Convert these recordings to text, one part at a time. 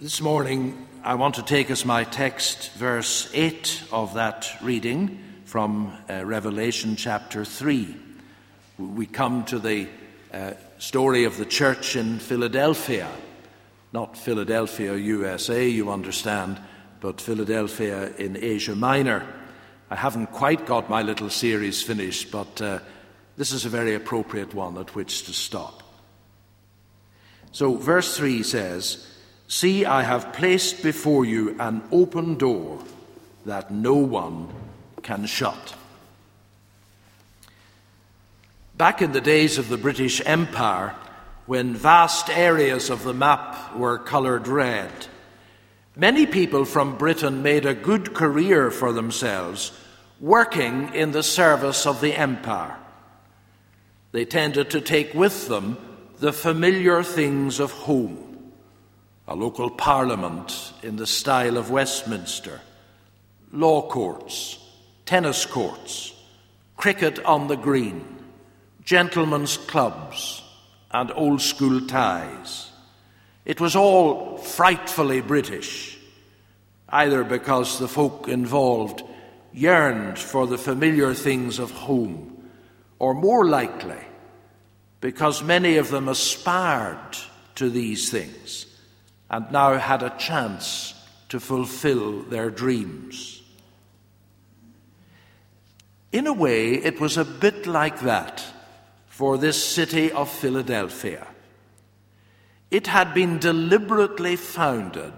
This morning, I want to take as my text verse 8 of that reading from uh, Revelation chapter 3. We come to the uh, story of the church in Philadelphia, not Philadelphia, USA, you understand, but Philadelphia in Asia Minor. I haven't quite got my little series finished, but uh, this is a very appropriate one at which to stop. So, verse 3 says, See, I have placed before you an open door that no one can shut. Back in the days of the British Empire, when vast areas of the map were coloured red, many people from Britain made a good career for themselves working in the service of the empire. They tended to take with them the familiar things of home a local parliament in the style of Westminster, law courts, tennis courts, cricket on the green, gentlemen's clubs, and old school ties. It was all frightfully British, either because the folk involved yearned for the familiar things of home, or more likely, because many of them aspired to these things and now had a chance to fulfill their dreams. In a way, it was a bit like that for this city of Philadelphia. It had been deliberately founded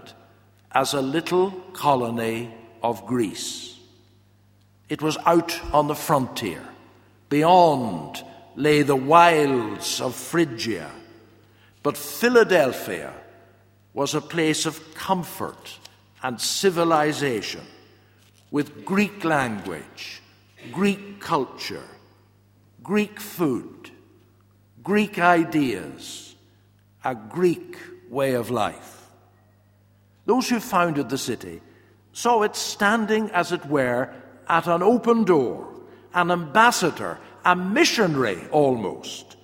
as a little colony of Greece. It was out on the frontier. Beyond lay the wilds of Phrygia. But Philadelphia was a place of comfort and civilization with Greek language, Greek culture, Greek food, Greek ideas, a Greek way of life. Those who founded the city saw it standing, as it were, at an open door, an ambassador, a missionary almost,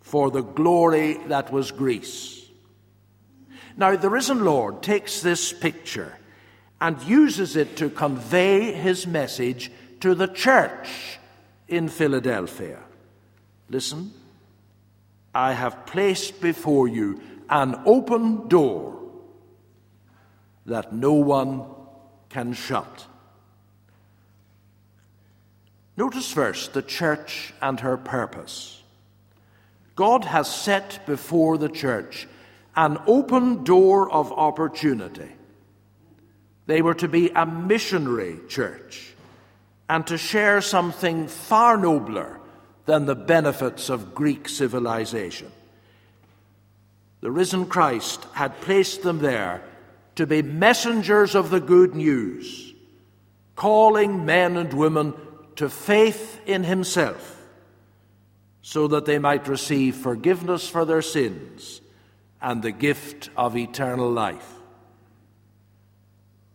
for the glory that was Greece. Now, the risen Lord takes this picture and uses it to convey his message to the church in Philadelphia. Listen, I have placed before you an open door that no one can shut. Notice first the church and her purpose. God has set before the church an open door of opportunity. They were to be a missionary church and to share something far nobler than the benefits of Greek civilization. The risen Christ had placed them there to be messengers of the good news, calling men and women to faith in Himself, so that they might receive forgiveness for their sins and the gift of eternal life.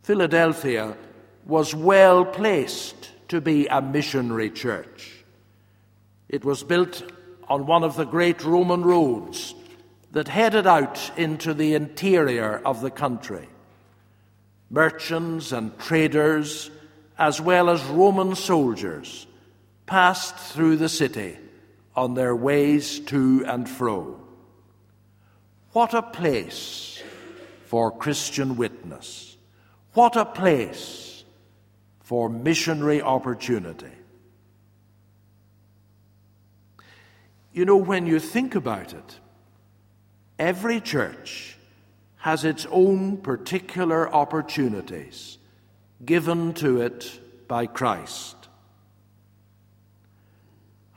Philadelphia was well placed to be a missionary church. It was built on one of the great Roman roads that headed out into the interior of the country. Merchants and traders, as well as Roman soldiers, passed through the city on their ways to and fro. What a place for Christian witness. What a place for missionary opportunity. You know, when you think about it, every church has its own particular opportunities given to it by Christ.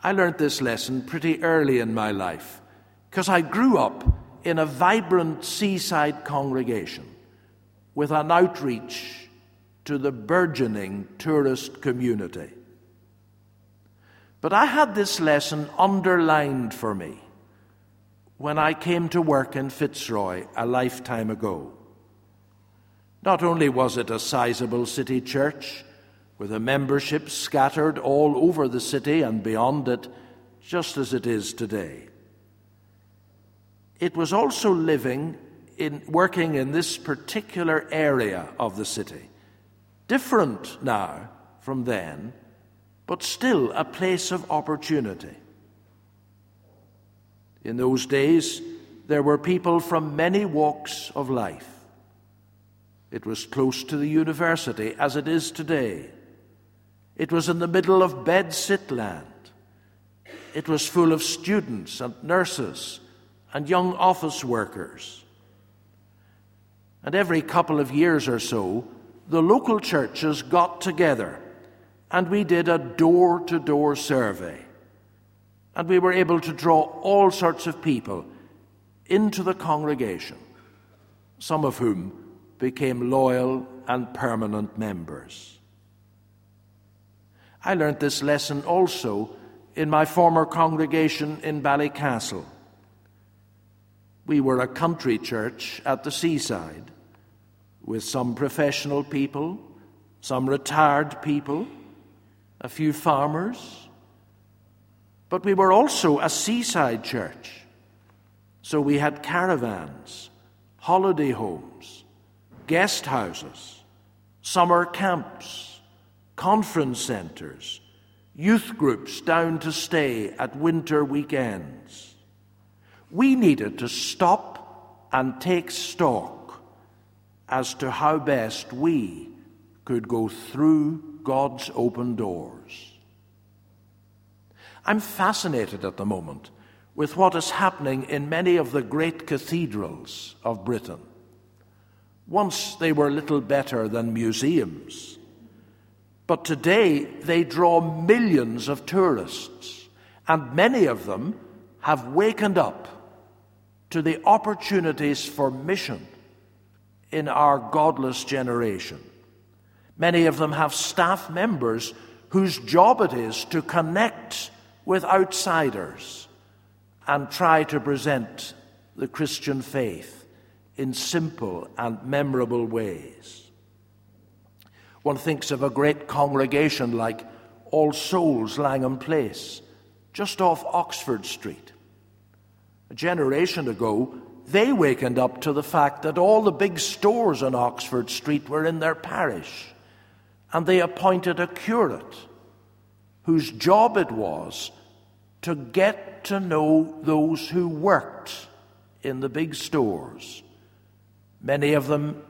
I learned this lesson pretty early in my life because I grew up in a vibrant seaside congregation with an outreach to the burgeoning tourist community. But I had this lesson underlined for me when I came to work in Fitzroy a lifetime ago. Not only was it a sizable city church, with a membership scattered all over the city and beyond it, just as it is today, it was also living in working in this particular area of the city. Different now from then, but still a place of opportunity. In those days, there were people from many walks of life. It was close to the university, as it is today. It was in the middle of bedsit land. It was full of students and nurses and young office workers. And every couple of years or so, the local churches got together and we did a door to door survey. And we were able to draw all sorts of people into the congregation, some of whom became loyal and permanent members. I learnt this lesson also in my former congregation in Ballycastle. We were a country church at the seaside with some professional people, some retired people, a few farmers. But we were also a seaside church. So we had caravans, holiday homes, guest houses, summer camps, conference centres, youth groups down to stay at winter weekends. We needed to stop and take stock as to how best we could go through God's open doors. I'm fascinated at the moment with what is happening in many of the great cathedrals of Britain. Once they were little better than museums, but today they draw millions of tourists, and many of them have wakened up to the opportunities for mission in our godless generation. Many of them have staff members whose job it is to connect with outsiders and try to present the Christian faith in simple and memorable ways. One thinks of a great congregation like All Souls Langham Place, just off Oxford Street. A generation ago, they wakened up to the fact that all the big stores on Oxford Street were in their parish, and they appointed a curate whose job it was to get to know those who worked in the big stores, many of them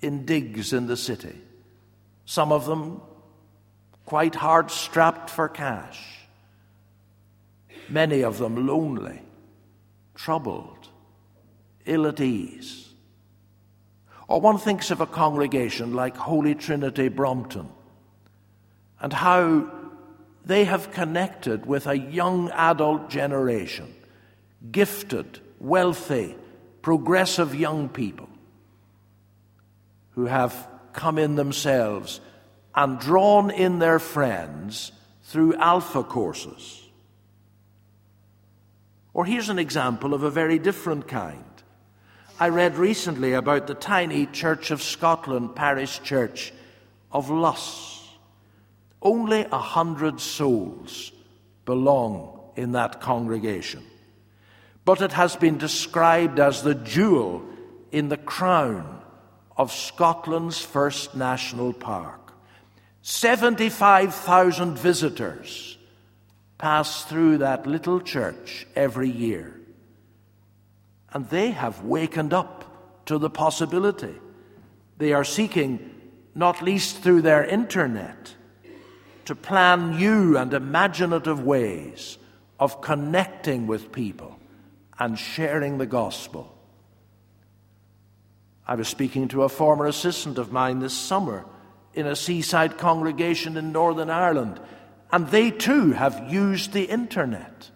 in digs in the city, some of them quite hard strapped for cash, many of them lonely troubled, ill at ease. Or one thinks of a congregation like Holy Trinity Brompton and how they have connected with a young adult generation, gifted, wealthy, progressive young people who have come in themselves and drawn in their friends through alpha courses or here's an example of a very different kind. I read recently about the tiny Church of Scotland parish church of Luss. Only a hundred souls belong in that congregation. But it has been described as the jewel in the crown of Scotland's first national park. 75,000 visitors pass through that little church every year. And they have wakened up to the possibility. They are seeking, not least through their internet, to plan new and imaginative ways of connecting with people and sharing the gospel. I was speaking to a former assistant of mine this summer in a seaside congregation in Northern Ireland and they too have used the internet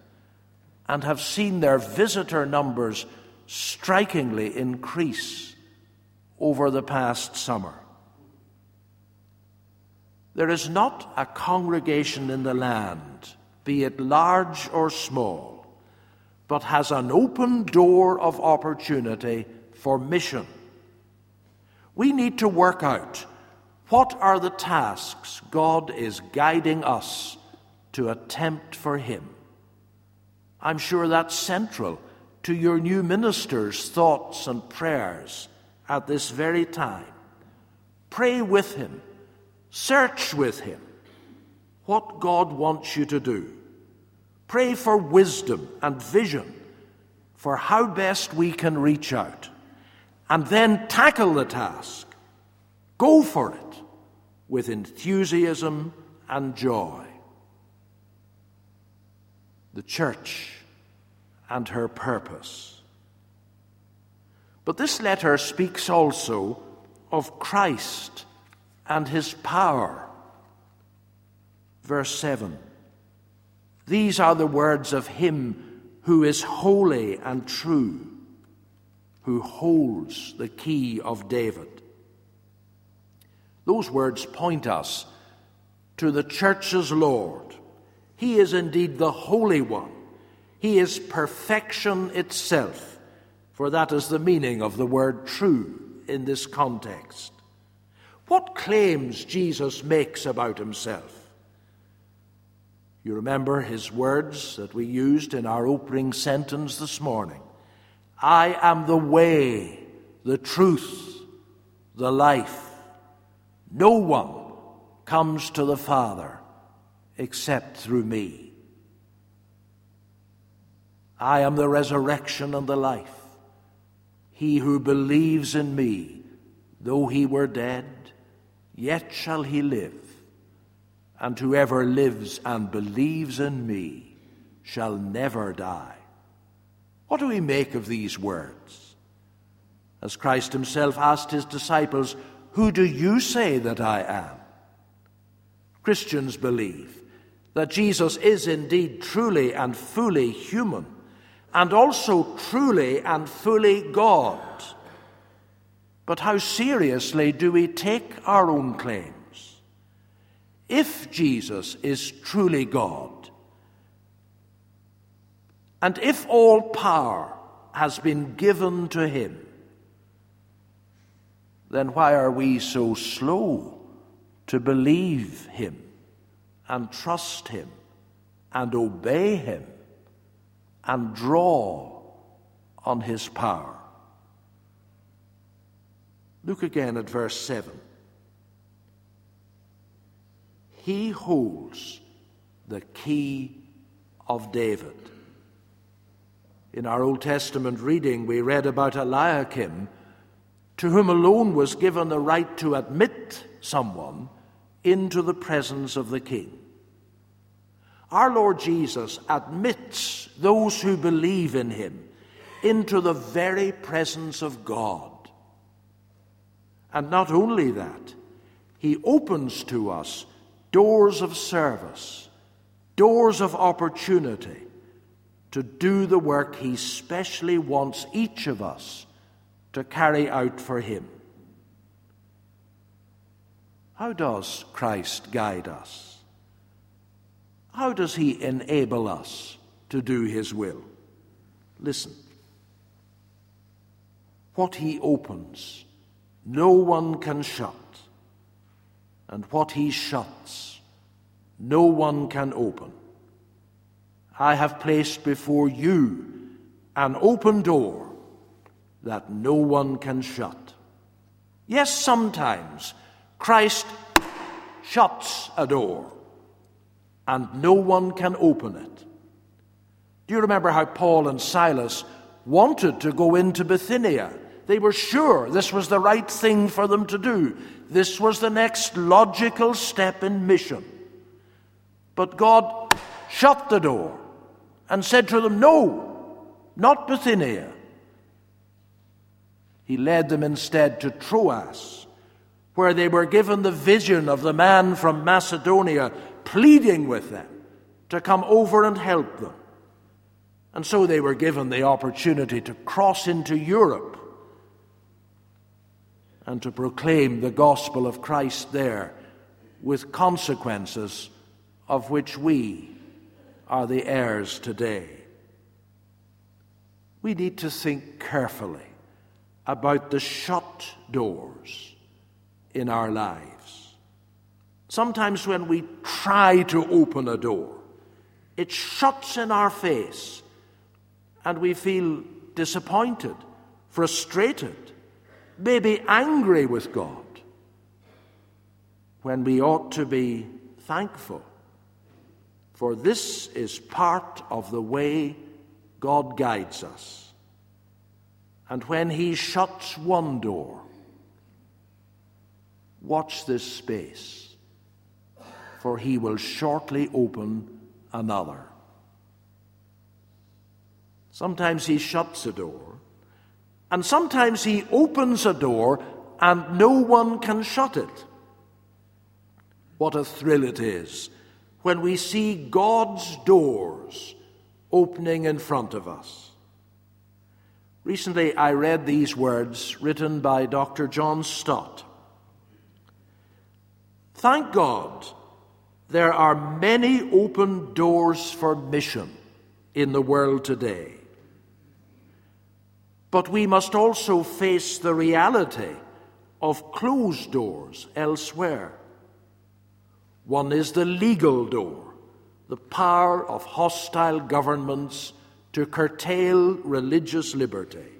and have seen their visitor numbers strikingly increase over the past summer. There is not a congregation in the land, be it large or small, but has an open door of opportunity for mission. We need to work out what are the tasks God is guiding us to attempt for Him? I'm sure that's central to your new minister's thoughts and prayers at this very time. Pray with him, search with him what God wants you to do. Pray for wisdom and vision for how best we can reach out. And then tackle the task. Go for it with enthusiasm and joy. The church and her purpose. But this letter speaks also of Christ and his power. Verse 7 These are the words of him who is holy and true, who holds the key of David. Those words point us to the church's Lord. He is indeed the Holy One. He is perfection itself, for that is the meaning of the word true in this context. What claims Jesus makes about himself? You remember his words that we used in our opening sentence this morning I am the way, the truth, the life. No one comes to the Father except through me. I am the resurrection and the life. He who believes in me, though he were dead, yet shall he live. And whoever lives and believes in me shall never die. What do we make of these words? As Christ himself asked his disciples, Who do you say that I am? Christians believe that Jesus is indeed truly and fully human and also truly and fully God. But how seriously do we take our own claims? If Jesus is truly God, and if all power has been given to him, then why are we so slow to believe him and trust him and obey him? and draw on his power. Look again at verse 7. He holds the key of David. In our Old Testament reading, we read about Eliakim, to whom alone was given the right to admit someone into the presence of the king. Our Lord Jesus admits those who believe in him into the very presence of God. And not only that, he opens to us doors of service, doors of opportunity to do the work he specially wants each of us to carry out for him. How does Christ guide us? How does He enable us to do His will? Listen. What He opens, no one can shut. And what He shuts, no one can open. I have placed before you an open door that no one can shut. Yes, sometimes Christ shuts a door and no one can open it. Do you remember how Paul and Silas wanted to go into Bithynia? They were sure this was the right thing for them to do. This was the next logical step in mission. But God shut the door and said to them, No, not Bithynia. He led them instead to Troas, where they were given the vision of the man from Macedonia pleading with them to come over and help them. And so they were given the opportunity to cross into Europe and to proclaim the gospel of Christ there with consequences of which we are the heirs today. We need to think carefully about the shut doors in our lives. Sometimes when we try to open a door, it shuts in our face and we feel disappointed, frustrated, maybe angry with God, when we ought to be thankful. For this is part of the way God guides us. And when He shuts one door, watch this space, for He will shortly open another. Sometimes He shuts a door, and sometimes He opens a door and no one can shut it. What a thrill it is when we see God's doors opening in front of us. Recently, I read these words written by Dr. John Stott. Thank God there are many open doors for mission in the world today. But we must also face the reality of closed doors elsewhere. One is the legal door, the power of hostile governments to curtail religious liberty.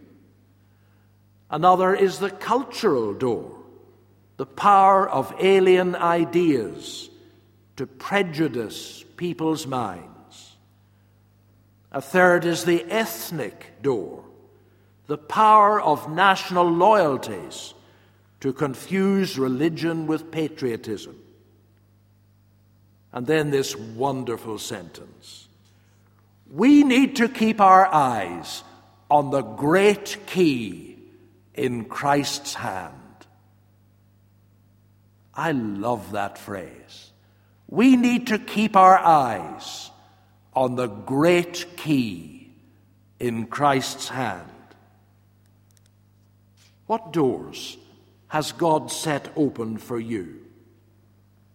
Another is the cultural door, the power of alien ideas to prejudice people's minds. A third is the ethnic door, the power of national loyalties to confuse religion with patriotism. And then this wonderful sentence We need to keep our eyes on the great key in Christ's hand. I love that phrase. We need to keep our eyes on the great key in Christ's hand. What doors has God set open for you?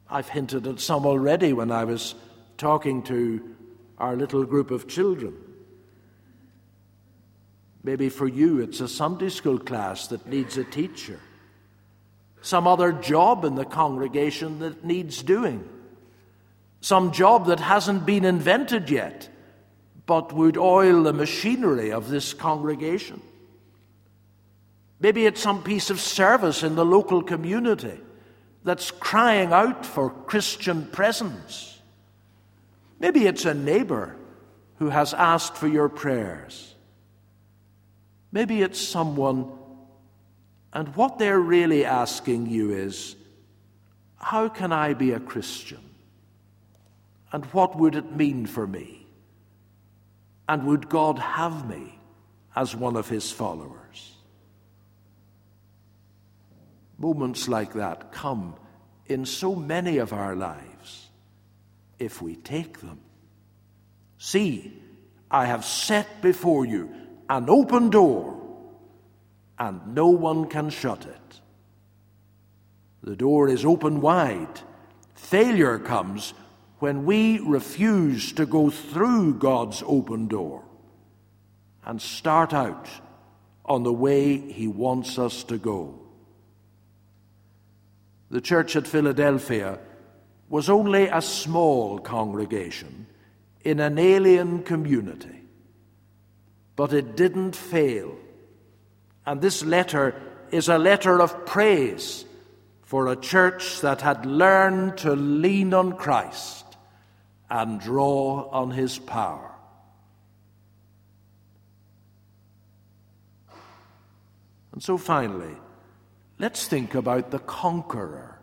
I've hinted at some already when I was talking to our little group of children. Maybe for you it's a Sunday school class that needs a teacher, some other job in the congregation that needs doing, some job that hasn't been invented yet, but would oil the machinery of this congregation. Maybe it's some piece of service in the local community that's crying out for Christian presence. Maybe it's a neighbor who has asked for your prayers. Maybe it's someone, and what they're really asking you is, How can I be a Christian? And what would it mean for me? And would God have me as one of his followers? Moments like that come in so many of our lives if we take them. See, I have set before you an open door, and no one can shut it. The door is open wide. Failure comes when we refuse to go through God's open door and start out on the way He wants us to go. The church at Philadelphia was only a small congregation in an alien community, but it didn't fail. And this letter is a letter of praise for a church that had learned to lean on Christ and draw on his power. And so finally, Let's think about the conqueror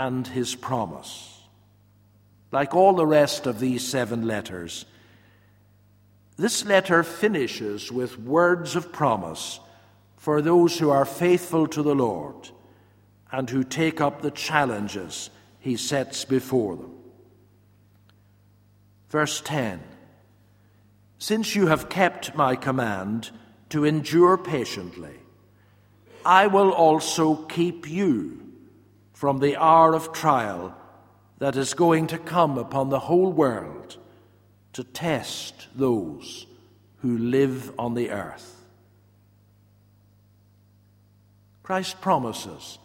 and his promise. Like all the rest of these seven letters, this letter finishes with words of promise for those who are faithful to the Lord and who take up the challenges he sets before them. Verse 10 Since you have kept my command to endure patiently, I will also keep you from the hour of trial that is going to come upon the whole world to test those who live on the earth. Christ promises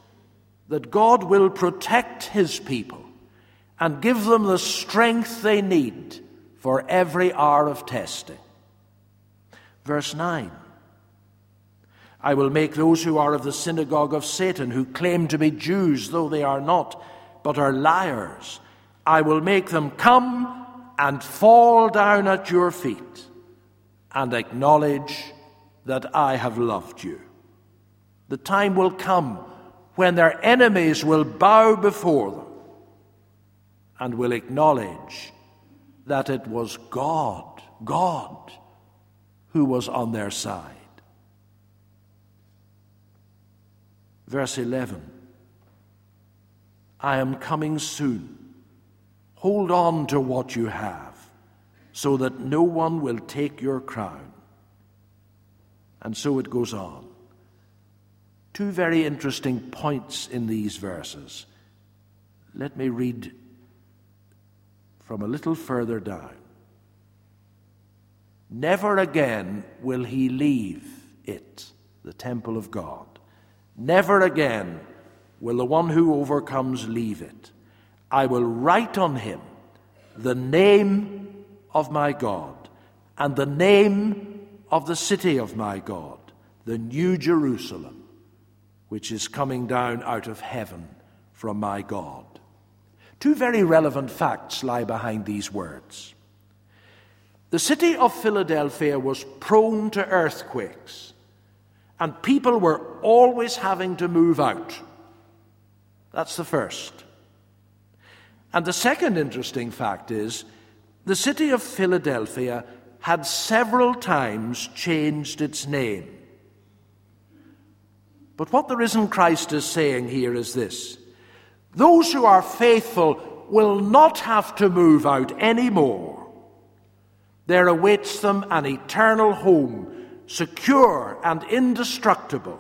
that God will protect his people and give them the strength they need for every hour of testing. Verse 9 I will make those who are of the synagogue of Satan, who claim to be Jews, though they are not, but are liars, I will make them come and fall down at your feet and acknowledge that I have loved you. The time will come when their enemies will bow before them and will acknowledge that it was God, God, who was on their side. Verse 11 I am coming soon. Hold on to what you have, so that no one will take your crown. And so it goes on. Two very interesting points in these verses. Let me read from a little further down. Never again will he leave it, the temple of God. Never again will the one who overcomes leave it. I will write on him the name of my God and the name of the city of my God, the New Jerusalem, which is coming down out of heaven from my God. Two very relevant facts lie behind these words. The city of Philadelphia was prone to earthquakes and people were always having to move out. That's the first. And the second interesting fact is the city of Philadelphia had several times changed its name. But what the risen Christ is saying here is this those who are faithful will not have to move out anymore. There awaits them an eternal home secure and indestructible.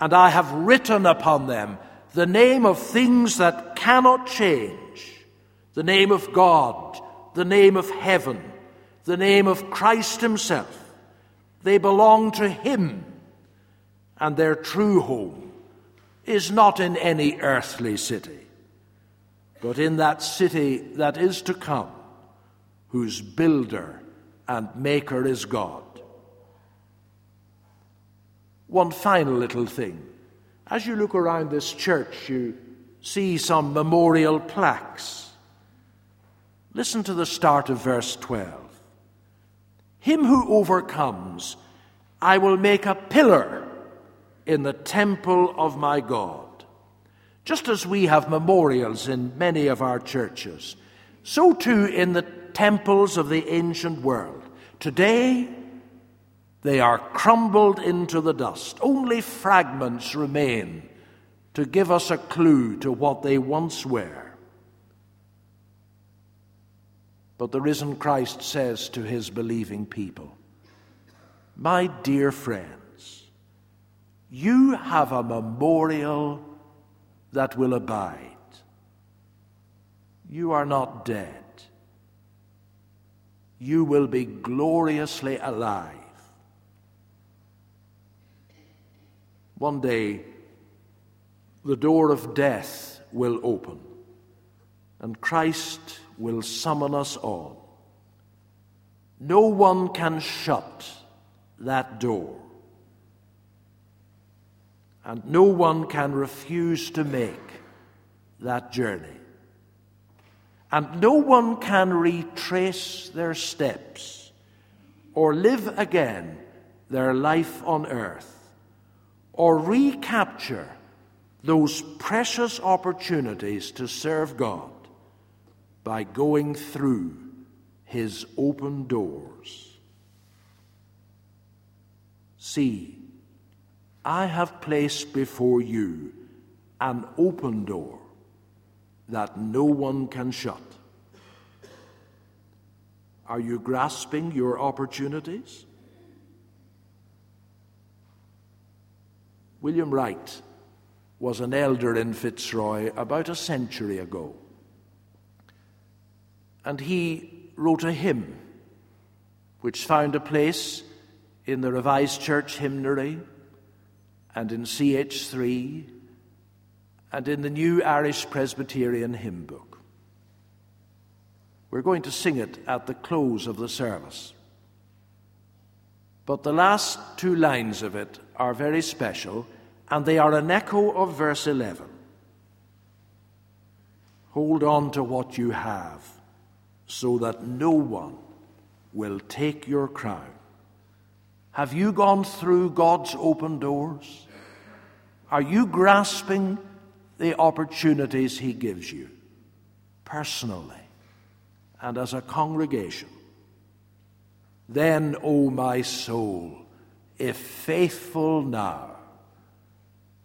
And I have written upon them the name of things that cannot change, the name of God, the name of heaven, the name of Christ Himself. They belong to Him, and their true home is not in any earthly city, but in that city that is to come, whose builder and maker is God. One final little thing. As you look around this church, you see some memorial plaques. Listen to the start of verse 12. Him who overcomes, I will make a pillar in the temple of my God. Just as we have memorials in many of our churches, so too in the temples of the ancient world. Today, they are crumbled into the dust. Only fragments remain to give us a clue to what they once were. But the risen Christ says to his believing people, My dear friends, you have a memorial that will abide. You are not dead. You will be gloriously alive. One day, the door of death will open, and Christ will summon us all. No one can shut that door, and no one can refuse to make that journey. And no one can retrace their steps or live again their life on earth or recapture those precious opportunities to serve God by going through His open doors. See, I have placed before you an open door that no one can shut. Are you grasping your opportunities? William Wright was an elder in Fitzroy about a century ago. And he wrote a hymn which found a place in the Revised Church Hymnary and in CH3 and in the New Irish Presbyterian Hymn Book. We're going to sing it at the close of the service. But the last two lines of it are very special, and they are an echo of verse 11. Hold on to what you have, so that no one will take your crown. Have you gone through God's open doors? Are you grasping the opportunities He gives you personally and as a congregation? Then, O my soul, if faithful now,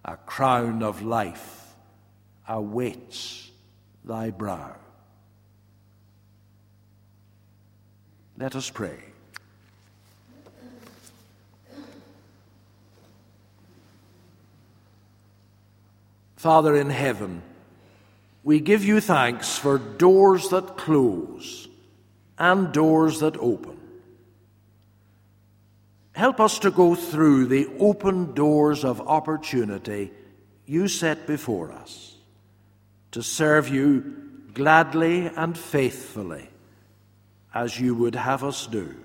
a crown of life awaits thy brow. Let us pray. Father in heaven, we give you thanks for doors that close and doors that open. Help us to go through the open doors of opportunity you set before us, to serve you gladly and faithfully as you would have us do,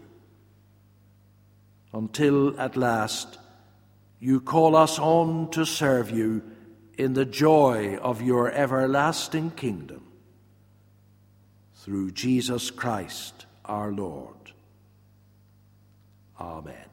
until at last you call us on to serve you in the joy of your everlasting kingdom. Through Jesus Christ our Lord. Amen.